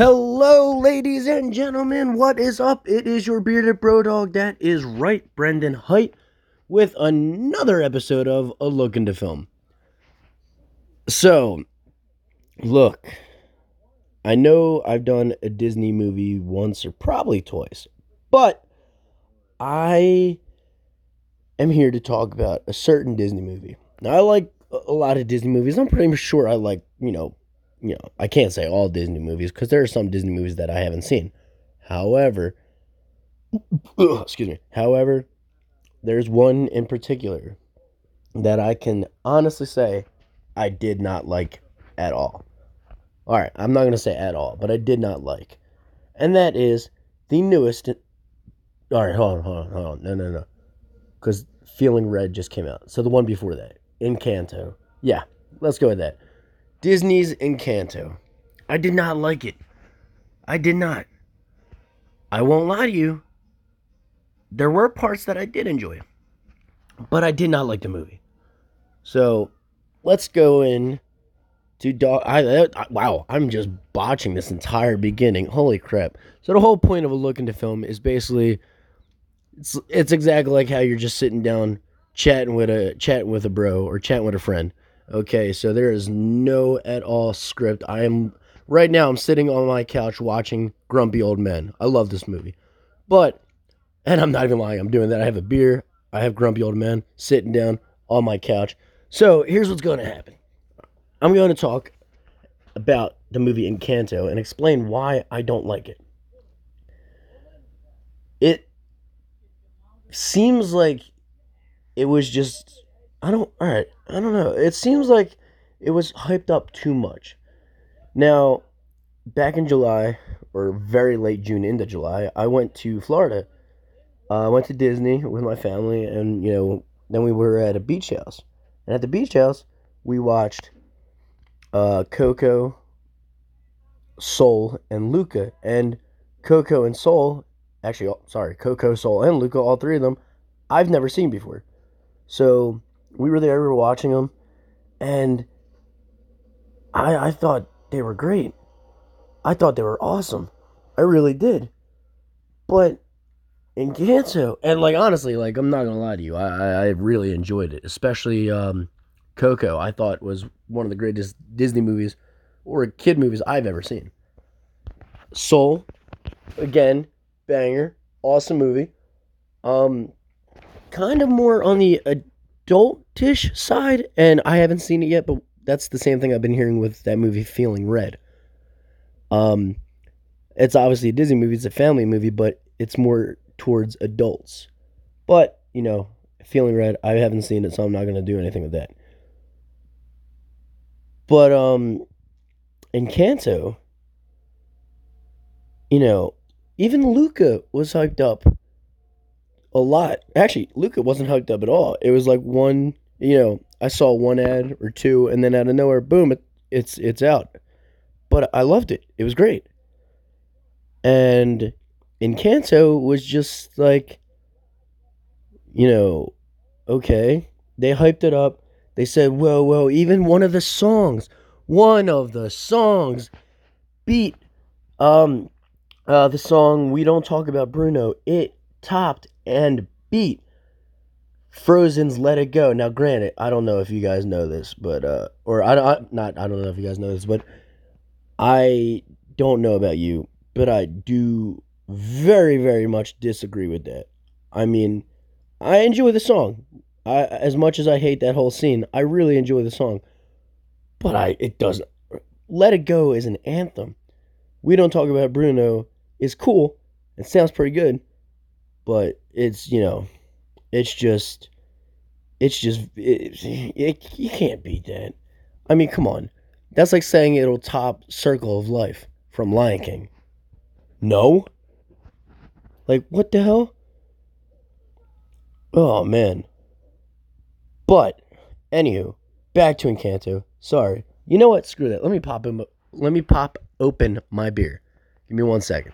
Hello, ladies and gentlemen. What is up? It is your bearded bro dog. That is right, Brendan Height, with another episode of A Look into Film. So, look, I know I've done a Disney movie once or probably twice, but I am here to talk about a certain Disney movie. Now, I like a lot of Disney movies. I'm pretty sure I like, you know, you know, I can't say all Disney movies because there are some Disney movies that I haven't seen. However, excuse me. However, there's one in particular that I can honestly say I did not like at all. All right, I'm not going to say at all, but I did not like. And that is the newest. All right, hold on, hold on, hold on. No, no, no. Because Feeling Red just came out. So the one before that, Encanto. Yeah, let's go with that. Disney's Encanto. I did not like it. I did not. I won't lie to you. There were parts that I did enjoy, but I did not like the movie. So let's go in to dog. I, I wow, I'm just botching this entire beginning. Holy crap! So the whole point of a look into film is basically it's it's exactly like how you're just sitting down chatting with a chatting with a bro or chatting with a friend. Okay, so there is no at all script. I am right now I'm sitting on my couch watching Grumpy Old Men. I love this movie. But and I'm not even lying, I'm doing that. I have a beer, I have Grumpy Old Men sitting down on my couch. So, here's what's to happen. I'm going to talk about the movie Encanto and explain why I don't like it. It seems like it was just I don't all right, I don't know. It seems like it was hyped up too much. Now, back in July or very late June into July, I went to Florida. Uh, I went to Disney with my family and you know, then we were at a beach house. And at the beach house, we watched uh, Coco, Soul, and Luca. And Coco and Soul, actually, oh, sorry, Coco, Soul, and Luca, all three of them, I've never seen before. So we were there, we were watching them, and I, I thought they were great. I thought they were awesome. I really did. But in Encanto, and like honestly, like I'm not gonna lie to you, I I really enjoyed it, especially um, Coco. I thought was one of the greatest Disney movies or kid movies I've ever seen. Soul, again, banger, awesome movie. Um, kind of more on the adultish side, and I haven't seen it yet, but that's the same thing I've been hearing with that movie, Feeling Red. Um, it's obviously a Disney movie, it's a family movie, but it's more towards adults. But, you know, Feeling Red, I haven't seen it, so I'm not going to do anything with that. But, um, in Encanto, you know, even Luca was hyped up a lot. Actually, Luca wasn't hyped up at all. It was like one, you know, I saw one ad or two, and then out of nowhere, boom, it, it's it's out. But I loved it. It was great. And Encanto was just like, you know, okay. They hyped it up. They said, whoa, whoa, even one of the songs, one of the songs beat um uh the song We Don't Talk About Bruno. It topped and beat Frozen's Let It Go. Now, granted, I don't know if you guys know this, but uh, or I, I not I don't know if you guys know this, but I don't know about you, but I do very very much disagree with that. I mean, I enjoy the song. I as much as I hate that whole scene, I really enjoy the song. But I it doesn't Let It Go is an anthem. We don't talk about Bruno is cool. It sounds pretty good. But it's, you know, it's just it's just it, it, you can't beat that. I mean, come on. That's like saying it'll top Circle of Life from Lion King. No? Like what the hell? Oh man. But anywho, back to Encanto. Sorry. You know what? Screw that. Let me pop him. Let me pop open my beer. Give me one second.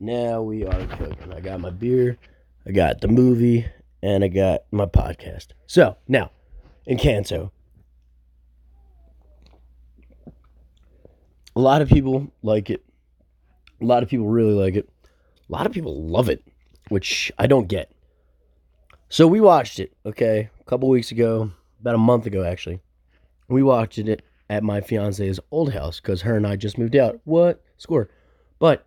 Now we are cooking. I got my beer, I got the movie, and I got my podcast. So now, Encanto. A lot of people like it. A lot of people really like it. A lot of people love it, which I don't get. So we watched it, okay, a couple weeks ago, about a month ago actually. We watched it at my fiance's old house because her and I just moved out. What score? But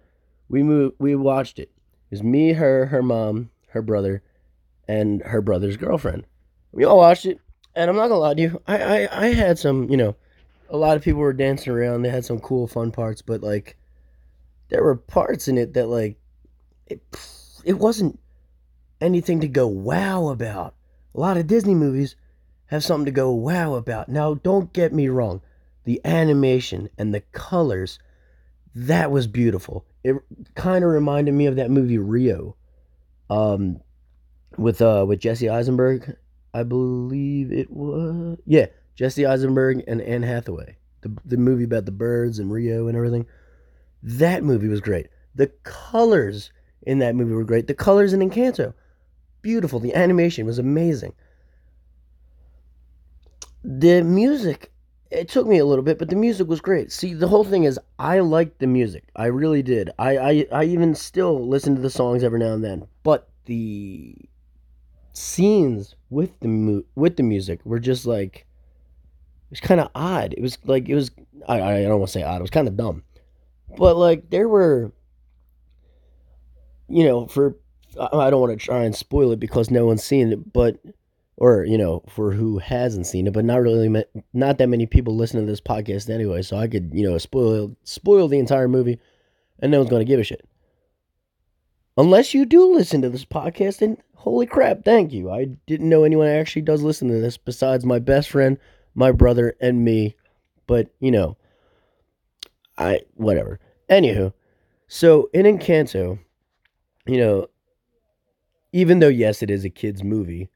we moved. We watched it. It was me, her, her mom, her brother, and her brother's girlfriend. We all watched it, and I'm not gonna lie to you. I, I, I had some, you know, a lot of people were dancing around. They had some cool, fun parts, but like, there were parts in it that like, it, it wasn't anything to go wow about. A lot of Disney movies have something to go wow about. Now, don't get me wrong. The animation and the colors, that was beautiful. It kind of reminded me of that movie Rio. Um with uh with Jesse Eisenberg, I believe it was. Yeah, Jesse Eisenberg and Anne Hathaway. The the movie about the birds and Rio and everything. That movie was great. The colors in that movie were great. The colors in Encanto, beautiful. The animation was amazing. The music, it took me a little bit, but the music was great. See, the whole thing is, I liked the music. I really did. I, I, I even still listen to the songs every now and then. But the scenes with the mu- with the music were just like it was kind of odd. It was like it was I I don't want to say odd. It was kind of dumb, but like there were, you know, for I don't want to try and spoil it because no one's seen it, but or you know for who hasn't seen it, but not really not that many people listen to this podcast anyway. So I could you know spoil spoil the entire movie, and no one's gonna give a shit. Unless you do listen to this podcast, and holy crap, thank you. I didn't know anyone actually does listen to this besides my best friend, my brother, and me. But you know, I whatever. Anywho, so in Encanto, you know, even though yes, it is a kids movie,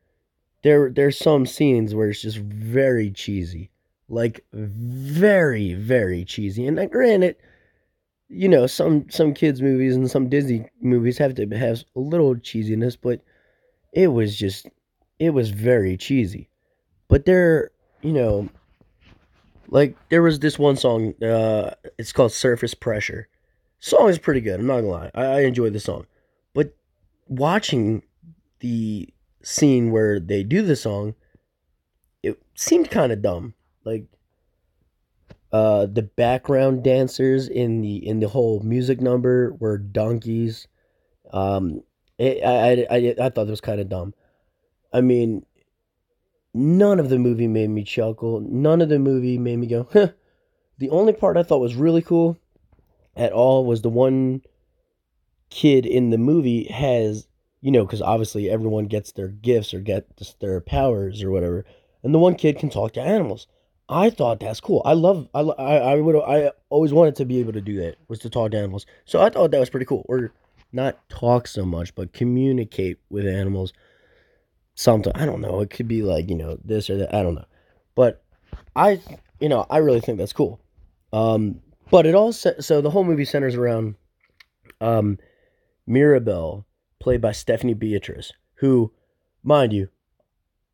there there's some scenes where it's just very cheesy, like very very cheesy. And I granted, you know some some kids movies and some Disney movies have to have a little cheesiness, but it was just it was very cheesy. But there, you know, like there was this one song. Uh, it's called "Surface Pressure." Song is pretty good. I'm not gonna lie. I, I enjoyed the song, but watching the scene where they do the song, it seemed kind of dumb. Like uh, the background dancers in the in the whole music number were donkeys. Um, it, I, I I I thought it was kind of dumb. I mean, none of the movie made me chuckle. None of the movie made me go. Huh. The only part I thought was really cool at all was the one kid in the movie has you know, because obviously everyone gets their gifts or gets their powers or whatever, and the one kid can talk to animals. I thought that's cool. I love. I I, I would. I always wanted to be able to do that. Was to talk to animals. So I thought that was pretty cool. Or not talk so much, but communicate with animals. Something I don't know. It could be like you know this or that. I don't know. But I you know I really think that's cool. Um, but it all so the whole movie centers around um, Mirabel played by Stephanie Beatriz, who, mind you,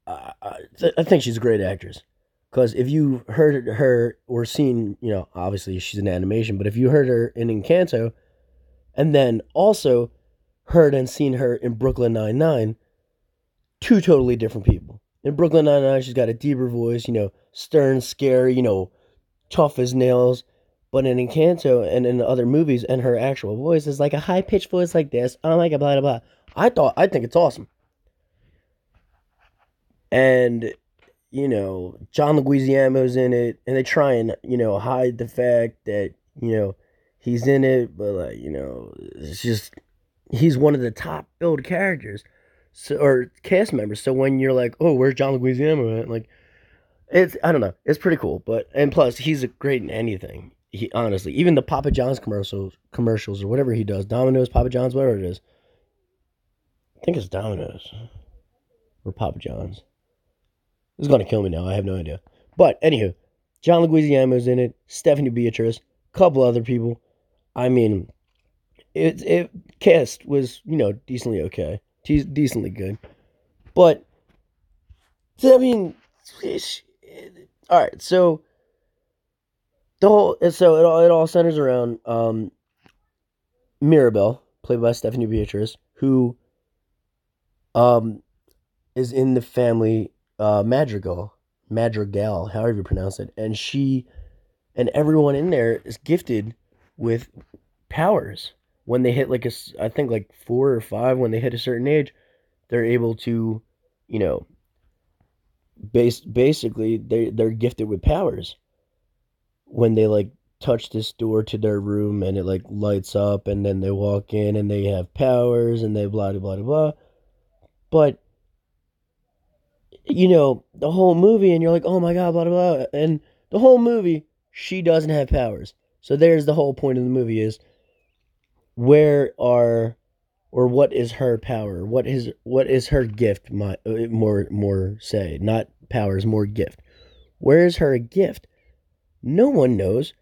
I, I, I think she's a great actress. Because if you heard her or seen, you know, obviously she's an animation, but if you heard her in Encanto, and then also heard and seen her in Brooklyn Nine Nine, two totally different people. In Brooklyn Nine Nine, she's got a deeper voice, you know, stern, scary, you know, tough as nails. But in Encanto and in other movies, and her actual voice is like a high pitched voice like this. Oh my god, blah blah blah. I thought I think it's awesome. And you know, John Leguizamo's in it, and they try and you know hide the fact that you know he's in it, but like you know, it's just he's one of the top billed characters, so or cast members. So when you're like, oh, where's John Leguizamo at? Like, it's I don't know, it's pretty cool. But and plus, he's great in anything he honestly, even the Papa John's commercials, commercials or whatever he does, Domino's, Papa John's, whatever it is. I think it's Domino's or Papa John's. This is gonna kill me now. I have no idea. But anywho, John Leguizamo's in it, Stephanie Beatriz, couple other people. I mean, it it cast was you know decently okay, decently good, but I mean, all right. So the whole so it all it all centers around um, Mirabel, played by Stephanie Beatriz, who um is in the family uh, Madrigal, Madrigal, however you pronounce it, and she and everyone in there is gifted with powers. When they hit like a, I think like four or five, when they hit a certain age, they're able to, you know, base basically they they're gifted with powers. When they like touch this door to their room and it like lights up and then they walk in and they have powers and they blah blah blah blah. But you know, the whole movie and you're like, oh my god, blah blah blah. And the whole movie, she doesn't have powers. So there's the whole point of the movie is where are or what is her power? What is what is her gift? My uh, more more say not powers, more gift. Where is her gift? No one knows.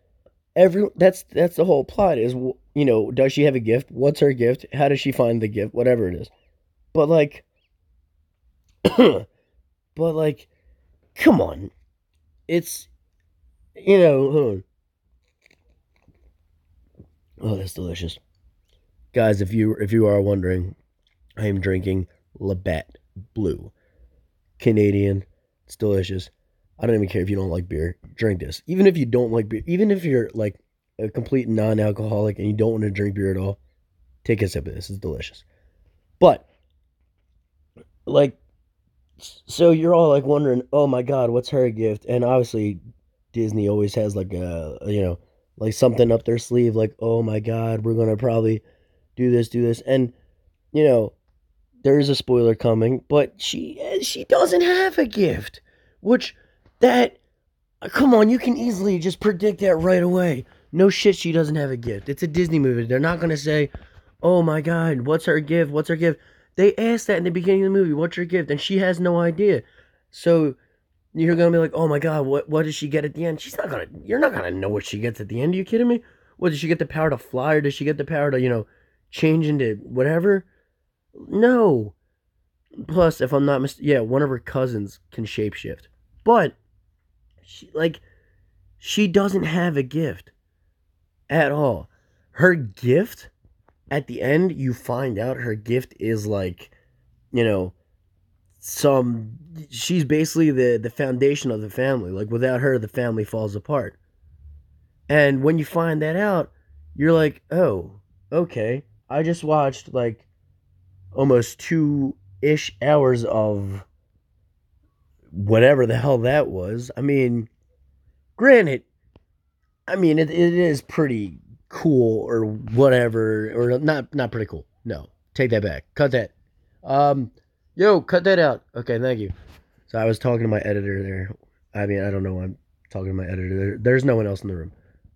Every that's that's the whole plot is you know does she have a gift? What's her gift? How does she find the gift? Whatever it is, but like, but like, come on, it's you know. Oh, that's delicious. Guys, if you if you are wondering, I am drinking Labatt Blue. Canadian. It's delicious. I don't even care if you don't like beer. Drink this. Even if you don't like beer, even if you're like a complete non-alcoholic and you don't want to drink beer at all, take a sip of this. It's delicious. But like so you're all like wondering, "Oh my god, what's her gift?" And obviously Disney always has like a, you know, like something up their sleeve like, "Oh my god, we're going to probably do this, do this. And, you know, there's a spoiler coming, but she eh, she doesn't have a gift. Which that uh, come on, you can easily just predict that right away. No shit, she doesn't have a gift. It's a Disney movie. They're not gonna say, "Oh my God, what's her gift? What's her gift?" They asked that in the beginning of the movie. What's her gift? And she has no idea. So you're gonna be like, "Oh my God, what what does she get at the end?" She's not gonna. You're not gonna know what she gets at the end. Are you kidding me? What does she get the power to fly, or does she get the power to you know change into whatever? No. Plus, if I'm not mis- yeah, one of her cousins can shapeshift. But she like she doesn't have a gift at all. Her gift at the end you find out her gift is like you know some she's basically the the foundation of the family. Like without her the family falls apart. And when you find that out, you're like, "Oh, okay. I just watched like almost two ish hours of whatever the hell that was. I mean, granted, I mean it, it is pretty cool or whatever, or not not pretty cool. No, take that back. Cut that. Um, yo, cut that out. Okay, thank you. So I was talking to my editor there. I mean, I don't know. I'm talking to my editor. There, there's no one else in the room,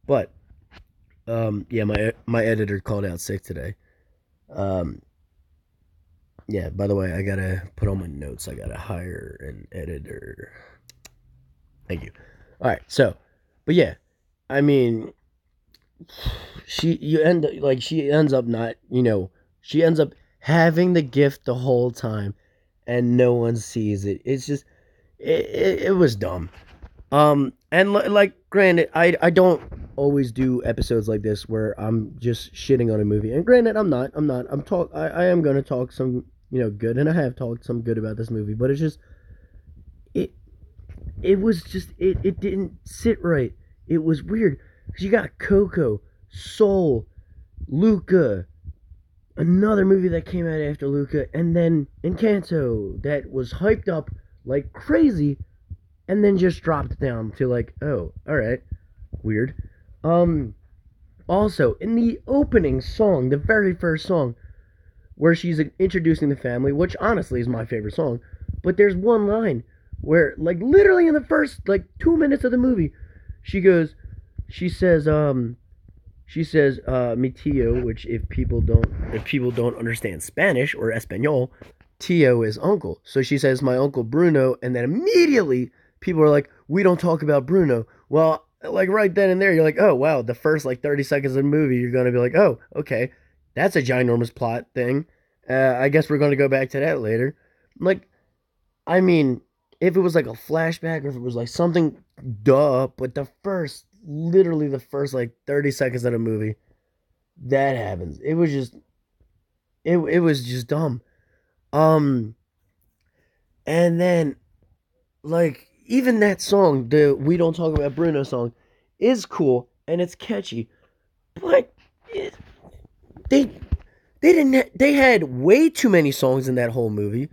but um, yeah, my my editor called out sick today. Um, yeah. By the way, I gotta put all my notes. I gotta hire an editor. Thank you. All right. So, but yeah, I mean, she you end like she ends up not you know she ends up having the gift the whole time, and no one sees it. It's just it, it, it was dumb. Um, and like, granted, I I don't always do episodes like this where I'm just shitting on a movie. And granted, I'm not. I'm not. I'm talk. I, I am gonna talk some, you know, good, and I have talked some good about this movie. But it's just, it, it was just it. It didn't sit right. It was weird. Cause you got Coco, Soul, Luca, another movie that came out after Luca, and then Encanto that was hyped up like crazy and then just dropped down to like, oh, all right, weird. Um, also in the opening song, the very first song, where she's introducing the family, which honestly is my favorite song, but there's one line where, like, literally in the first like two minutes of the movie, she goes, she says, um, she says, uh, mi tío, which if people don't, if people don't understand Spanish or Espanol, tío is uncle. So she says, my uncle Bruno, and then immediately people are like, we don't talk about Bruno. Well, like right then and there, you're like, oh wow, the first like 30 seconds of the movie, you're gonna be like, oh, okay. That's a ginormous plot thing. Uh, I guess we're going to go back to that later. Like, I mean, if it was like a flashback or if it was like something, duh. But the first, literally the first like 30 seconds of the movie, that happens. It was just, it, it was just dumb. Um, and then, like, even that song, the We Don't Talk About Bruno song, is cool and it's catchy. But it, they they didn't they had way too many songs in that whole movie.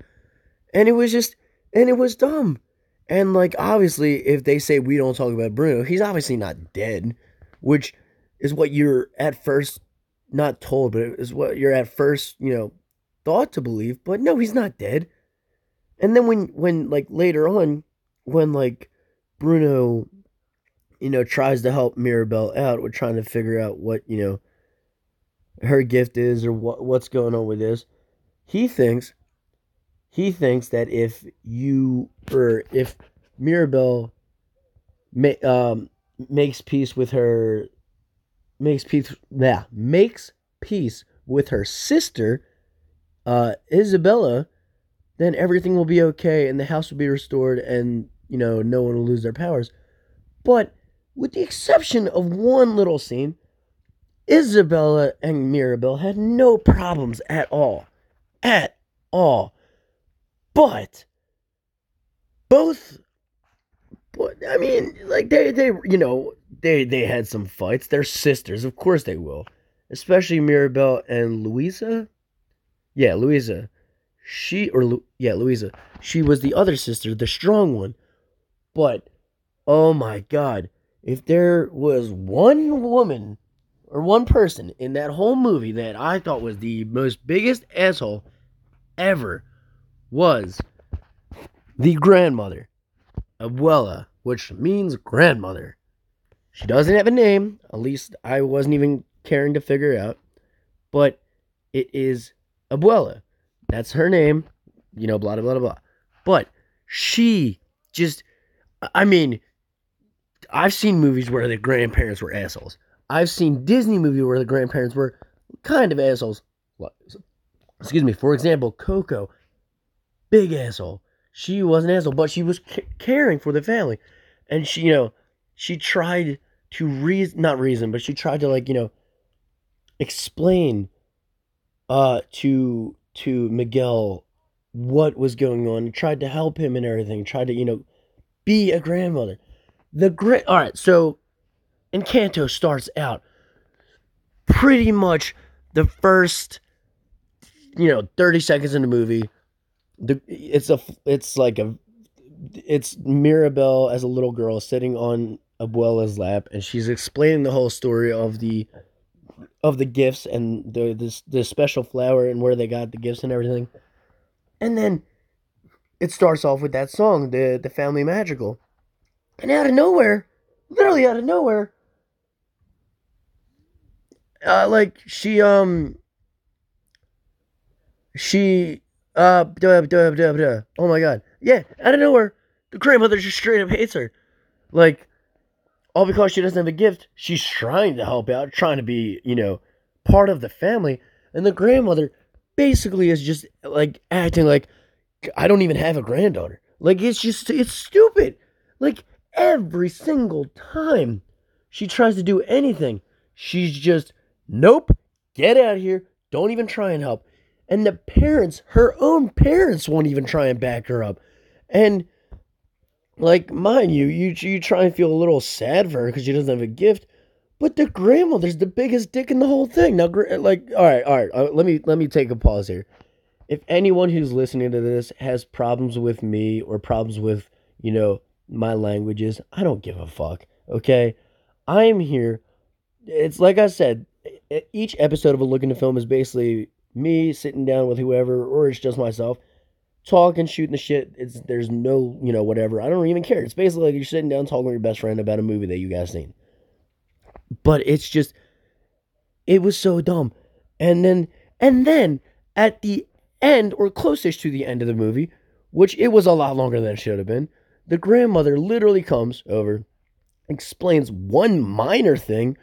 And it was just and it was dumb. And like obviously if they say we don't talk about Bruno, he's obviously not dead, which is what you're at first not told, but it is what you're at first, you know, thought to believe. But no, he's not dead. And then when when like later on, when like Bruno, you know, tries to help Mirabel out with trying to figure out what, you know, her gift is or what what's going on with this, he thinks he thinks that if you or if Mirabel ma- um, makes peace with her makes peace yeah, makes peace with her sister uh, Isabella then everything will be okay and the house will be restored and you know no one will lose their powers. But with the exception of one little scene isabella and mirabel had no problems at all at all. But both but i mean like they they you know they they had some fights. They're sisters. Of course they will. Especially mirabel and louisa. Yeah louisa. She or Lu, yeah louisa. She was the other sister the strong one. But oh my god. If there was one woman or one person in that whole movie that i thought was the most biggest asshole ever was the grandmother abuela which means grandmother. She doesn't have a name. At least i wasn't even caring to figure out. But it is abuela. That's her name, you know, blah, blah, blah, blah. But she just, I mean, I've seen movies where the grandparents were assholes. I've seen Disney movie where the grandparents were kind of assholes. Excuse me. For example, Coco, big asshole. She was an asshole, but she was caring for the family, and she, you know, she tried to reason, not reason, but she tried to like, you know, explain, uh, to to Miguel what was going on, tried to help him and everything, tried to, you know, be a grandmother. The great, all right, so Encanto starts out pretty much the first, you know, 30 seconds in the movie. The, it's a, it's like a, it's Mirabel as a little girl sitting on Abuela's lap, and she's explaining the whole story of the of the gifts and the this the special flower and where they got the gifts and everything. And then it starts off with that song, the the family Madrigal. And out of nowhere, literally out of nowhere, uh like she um she uh duh, duh, duh, duh. oh my god. Yeah, out of nowhere, the grandmother just straight up hates her. Like all because she doesn't have a gift. She's trying to help out, trying to be, you know, part of the family. And the grandmother basically is just like acting like I don't even have a granddaughter. Like it's just it's stupid. Like every single time she tries to do anything, she's just nope, get out of here. Don't even try and help. And the parents, her own parents won't even try and back her up. And like, mind you, you you try and feel a little sad for her because she doesn't have a gift, but the grandmother's the biggest dick in the whole thing. Now, like, all right, all right, uh, let me let me take a pause here. If anyone who's listening to this has problems with me or problems with you know my languages, I don't give a fuck. Okay, I am here. It's like I said, each episode of a look into film is basically me sitting down with whoever, or it's just myself talking, shooting the shit. It's there's no, you know, whatever. I don't even care. It's basically like you're sitting down talking with your best friend about a movie that you guys seen. But it's just it was so dumb. And then and then at the end or closest to the end of the movie, which it was a lot longer than it should have been, the grandmother literally comes over, explains one minor thing,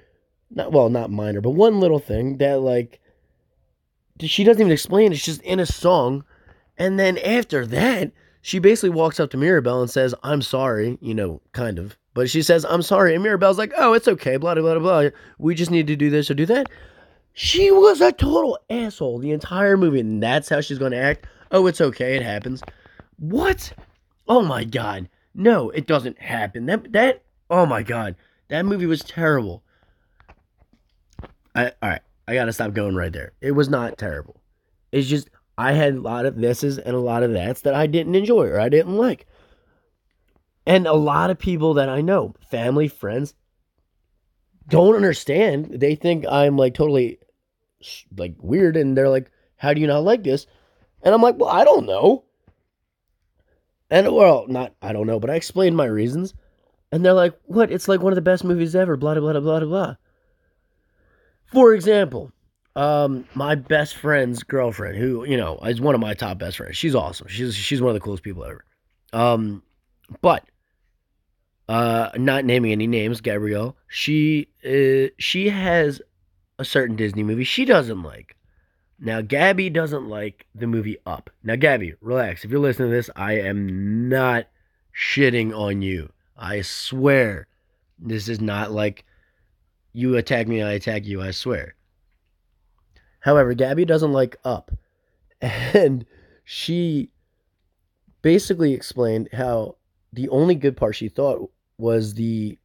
not well, not minor, but one little thing that like she doesn't even explain. It's just in a song, and then after that, she basically walks up to Mirabel and says, "I'm sorry," you know, kind of. But she says, "I'm sorry," and Mirabel's like, "Oh, it's okay." Blah blah blah blah. We just need to do this or do that. She was a total asshole the entire movie, and that's how she's going to act. Oh, it's okay. It happens. What? Oh my god. No, it doesn't happen. That that oh my god. That movie was terrible. I all right. I gotta stop going right there. It was not terrible. It's just I had a lot of thises and a lot of that's that I didn't enjoy or I didn't like. And a lot of people that I know, family, friends, don't understand. They think I'm like totally like weird and they're like, How do you not like this? And I'm like, Well, I don't know. And well, not I don't know, but I explained my reasons. And they're like, What? It's like one of the best movies ever, blah blah blah blah blah. For example, um, my best friend's girlfriend, who you know is one of my top best friends. She's awesome. She's she's one of the coolest people ever. Um, but uh, not naming any names, Gabrielle. She uh, she has a certain Disney movie she doesn't like. Now, Gabby doesn't like the movie Up. Now, Gabby, relax. If you're listening to this, I am not shitting on you. I swear, this is not like you attack me, I attack you, I swear. However, Gabby doesn't like Up. And she basically explained how the only good part she thought was the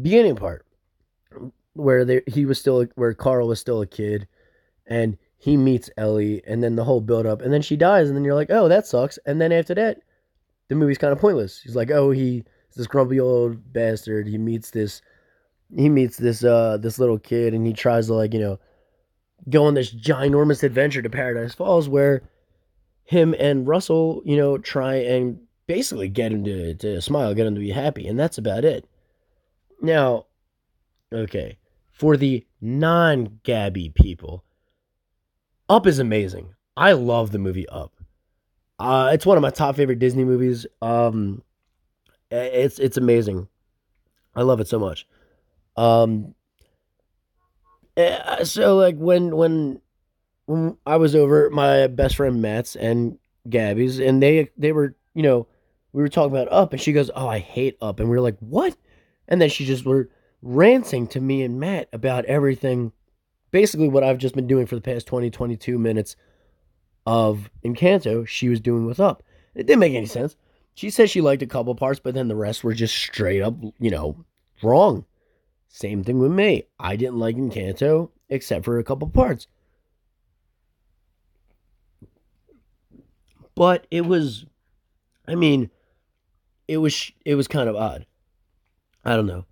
beginning part where they, he was still where Carl was still a kid and he meets Ellie and then the whole build up and then she dies and then you're like, "Oh, that sucks." And then after that, the movie's kind of pointless. He's like, "Oh, he this grumpy old bastard. He meets this he meets this uh this little kid and he tries to like you know go on this ginormous adventure to Paradise Falls where him and Russell you know try and basically get him to, to smile, get him to be happy, and that's about it. Now, okay, for the non Gabby people, Up is amazing. I love the movie Up. Uh, it's one of my top favorite Disney movies. Um, it's it's amazing. I love it so much. Um, eh, so like when when I was over my best friend Matt's and Gabby's, and they they were you know we were talking about Up, and she goes, "Oh, I hate Up," and we were like, "What?" And then she just were ranting to me and Matt about everything, basically what I've just been doing for the past 20, 22 minutes of Encanto. She was doing with Up. It didn't make any sense. She said she liked a couple parts, but then the rest were just straight up, you know, wrong. Same thing with me. I didn't like Encanto except for a couple parts. But it was I mean, it was it was kind of odd. I don't know.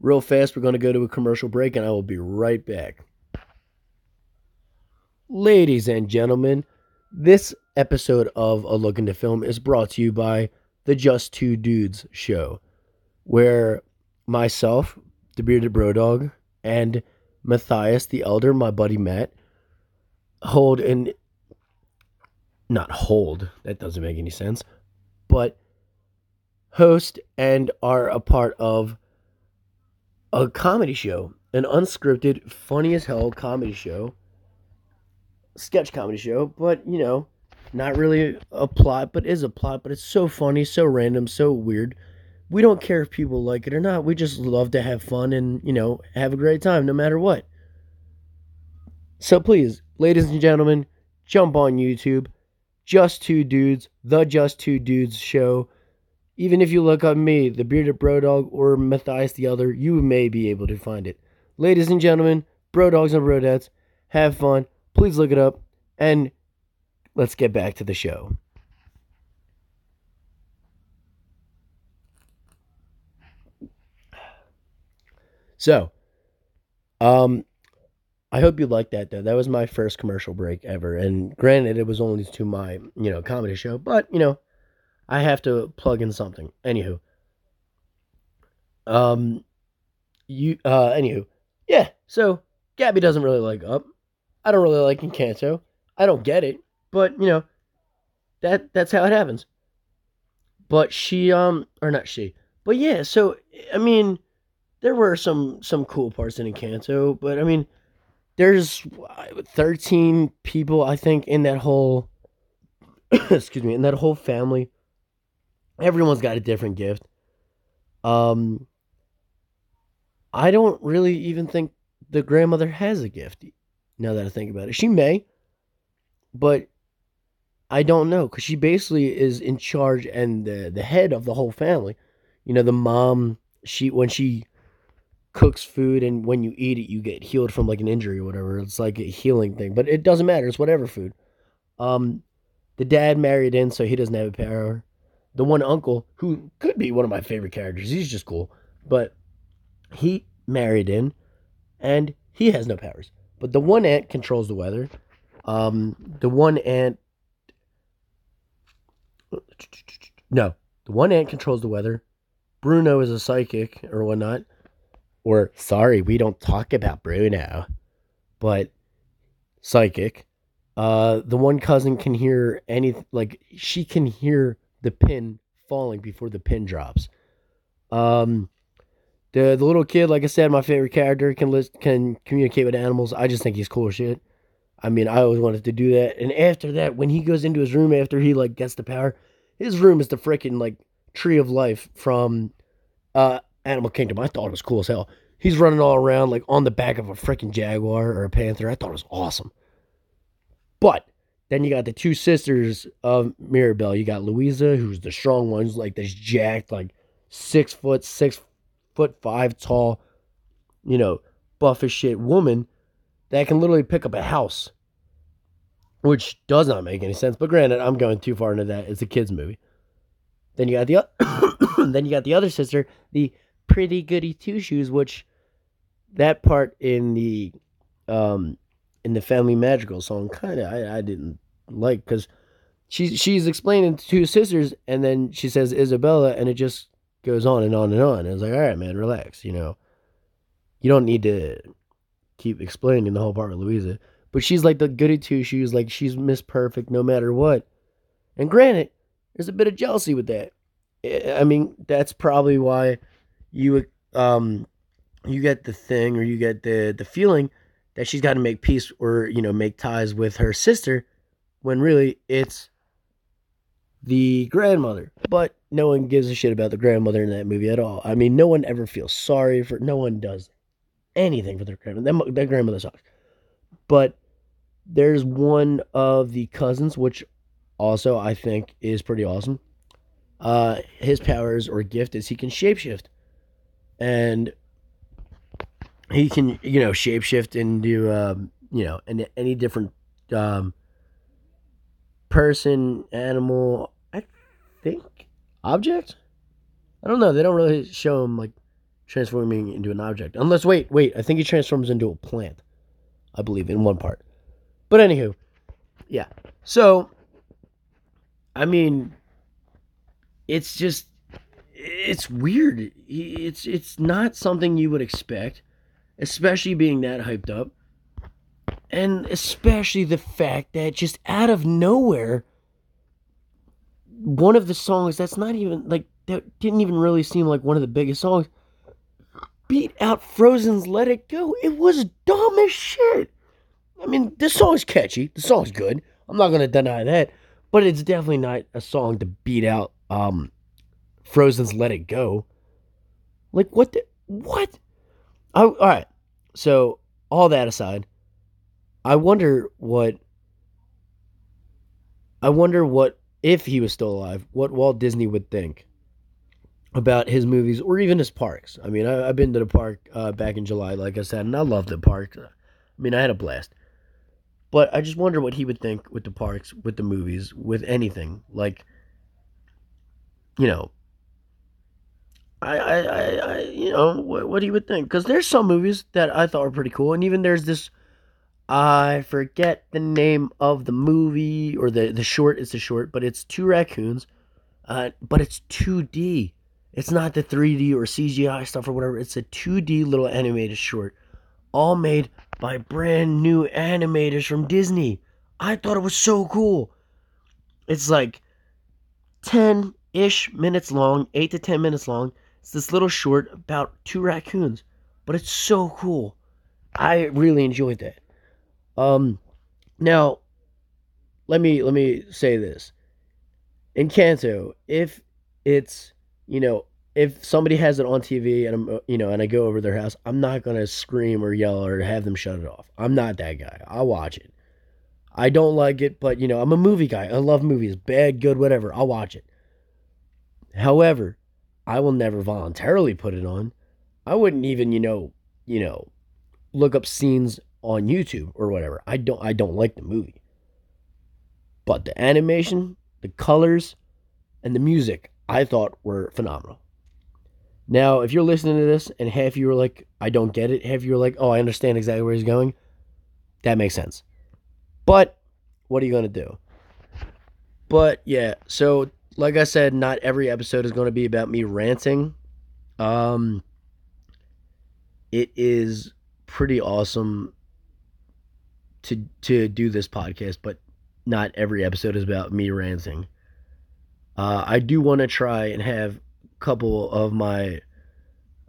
Real fast, we're going to go to a commercial break and I will be right back. Ladies and gentlemen, this episode of A Look into Film is brought to you by the Just Two Dudes show, where myself, the bearded bro dog, and Matthias the elder, my buddy Matt, hold and not hold, that doesn't make any sense, but host and are a part of a comedy show, an unscripted, funny as hell comedy show, sketch comedy show, but you know, not really a plot, but is a plot, but it's so funny, so random, so weird we don't care if people like it or not. We just love to have fun and, you know, have a great time no matter what. So please, ladies and gentlemen, jump on YouTube. Just Two Dudes, the Just Two Dudes show. Even if you look up me, the Bearded Bro Dog, or Matthias the Other, you may be able to find it. Ladies and gentlemen, Bro Dogs and Brodettes, have fun. Please look it up. And let's get back to the show. So, um, I hope you liked that though. That was my first commercial break ever, and granted, it was only to my you know comedy show, but you know, I have to plug in something. Anywho, um, you uh, anywho, yeah. So Gabby doesn't really like Up. I don't really like Encanto. I don't get it, but you know, that that's how it happens. But she um or not she, but yeah. So I mean there were some some cool parts in Encanto, but I mean, there's uh, 13 people I think in that whole excuse me, in that whole family. Everyone's got a different gift. Um I don't really even think the grandmother has a gift now that I think about it. She may, but I don't know because she basically is in charge and the, the head of the whole family. You know, the mom, she when she cooks food and when you eat it, you get healed from like an injury or whatever. It's like a healing thing, but it doesn't matter. It's whatever food. Um, the dad married in, so he doesn't have a power. The one uncle, who could be one of my favorite characters, he's just cool, but he married in, and he has no powers. But the one aunt controls the weather. Um, the one aunt, no, the one aunt controls the weather. Bruno is a psychic or whatnot. Or sorry, we don't talk about Bruno, but psychic. Uh, the one cousin can hear any like she can hear the pin falling before the pin drops. Um, the the little kid, like I said, my favorite character can list, can communicate with animals. I just think he's cool shit. I mean, I always wanted to do that. And after that, when he goes into his room after he like gets the power, his room is the freaking like tree of life from uh Animal Kingdom. I thought it was cool as hell. He's running all around like on the back of a freaking jaguar or a panther. I thought it was awesome. But then you got the two sisters of Mirabel. You got Louisa, who's the strong one, who's like this jacked, like six foot, six foot five tall, you know, buff as shit woman that can literally pick up a house. Which does not make any sense. But granted, I'm going too far into that. It's a kids movie. Then you got the then you got the other sister, the pretty goody two shoes, which that part in the um in the Family Madrigal song kind of I, I didn't like because she's she's explaining to two sisters and then she says Isabella and it just goes on and on and on. And it's like, all right, man, relax. You know, you don't need to keep explaining the whole part with Louisa. But she's like the goody two shoes, like she's Miss Perfect no matter what. And granted, there's a bit of jealousy with that. I mean, that's probably why you um you get the thing or you get the the feeling that she's got to make peace or you know make ties with her sister when really it's the grandmother. But no one gives a shit about the grandmother in that movie at all. I mean no one ever feels sorry for no one does anything for their grandmother that, that grandmother sucks. But there's one of the cousins which also i think is pretty awesome. Uh his powers or gift is he can shapeshift and he can you know shapeshift into um, you know any, any different um, person, animal. I think object. I don't know. They don't really show him like transforming into an object, unless wait, wait. I think he transforms into a plant. I believe in one part. But anywho, yeah. So, I mean, it's just it's weird. It's it's not something you would expect especially being that hyped up. And especially the fact that just out of nowhere, one of the songs that's not even like that didn't even really seem like one of the biggest songs beat out Frozen's Let It Go. It was dumb as shit. I mean, the song's catchy. The song's good. I'm not gonna deny that, but it's definitely not a song to beat out um Frozen's Let It Go. Like what the what? Oh, all right. So, all that aside, I wonder what I wonder what if he was still alive, what Walt Disney would think about his movies or even his parks. I mean, I, have been to the park uh, back in July, like I said, and I love the park. I mean, I had a blast. But I just wonder what he would think with the parks, with the movies, with anything. Like, you know, I, I, I, I you know, what, what do you would think? Because there's some movies that I thought were pretty cool, and even there's this. I forget the name of the movie or the the short. It's a short, but it's two raccoons, uh, but it's 2D. It's not the 3D or CGI stuff or whatever. It's a 2D little animated short, all made by brand new animators from Disney. I thought it was so cool. It's like 10 ish minutes long, 8 to 10 minutes long it's this little short about two raccoons, but it's so cool. I really enjoyed that. Um, now, let me let me say this. Encanto, if it's you know if somebody has it on TV and I'm you know and I go over their house, I'm not gonna scream or yell or have them shut it off. I'm not that guy. I'll watch it. I don't like it, but you know I'm a movie guy. I love movies, bad, good, whatever. I'll watch it. However, I will never voluntarily put it on. I wouldn't even you know you know look up scenes on YouTube or whatever. I don't I don't like the movie. But the animation, the colors, and the music I thought were phenomenal. Now, if you're listening to this and half you are like, I don't get it, half you are like, oh, I understand exactly where he's going, that makes sense. But what are you going to do? But yeah, so like I said, not every episode is going to be about me ranting. Um, it is pretty awesome to to do this podcast, but not every episode is about me ranting. Uh, I do want to try and have a couple of my,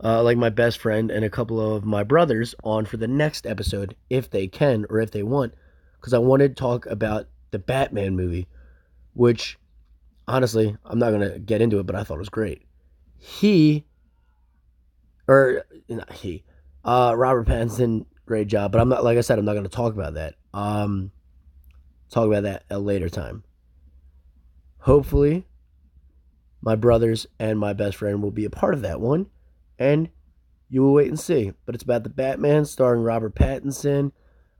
uh, like my best friend and a couple of my brothers on for the next episode if they can or if they want, because I want to talk about the Batman movie, which honestly I'm not gonna get into it, but I thought it was great. He, or not he, uh, Robert Pattinson, great job, but I'm not like I said I'm not gonna talk about that. Um, talk about that at a later time. Hopefully, my brothers and my best friend will be a part of that one, and you will wait and see. But it's about the Batman starring Robert Pattinson,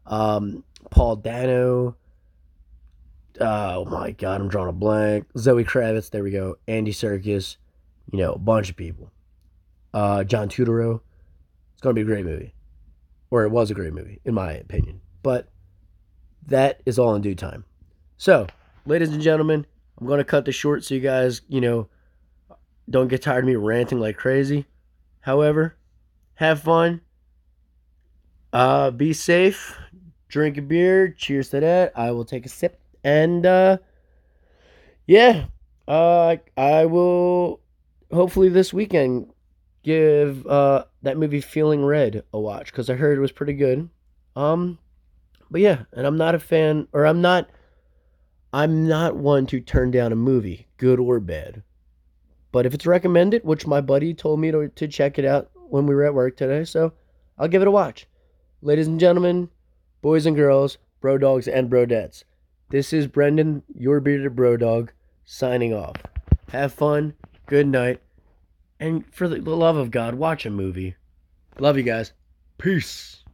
um, Paul Dano. Oh my God, I'm drawing a blank. Zoe Kravitz, there we go. Andy Serkis, you know, a bunch of people. Uh, John Turturro. It's gonna be a great movie, or it was a great movie in my opinion. But that is all in due time. So, ladies and gentlemen, I'm to cut this short so you guys, you know, don't get tired of me ranting like crazy. However, have fun. Uh, be safe. Drink a beer. Cheers to that. I will take a sip. And, uh, yeah, uh, I will hopefully this weekend give, uh, that movie Feeling Red a watch because I heard it was pretty good. Um, but yeah, and I'm not a fan, or I'm not, I'm not one to turn down a movie, good or bad. But if it's recommended, which my buddy told me to, to check it out when we were at work today, so I'll give it a watch. Ladies and gentlemen, boys and girls, bro dogs and bro brodettes, this is Brendan, your bearded bro dog, signing off. Have fun, good night, and for the love of God, watch a movie. Love you guys. Peace.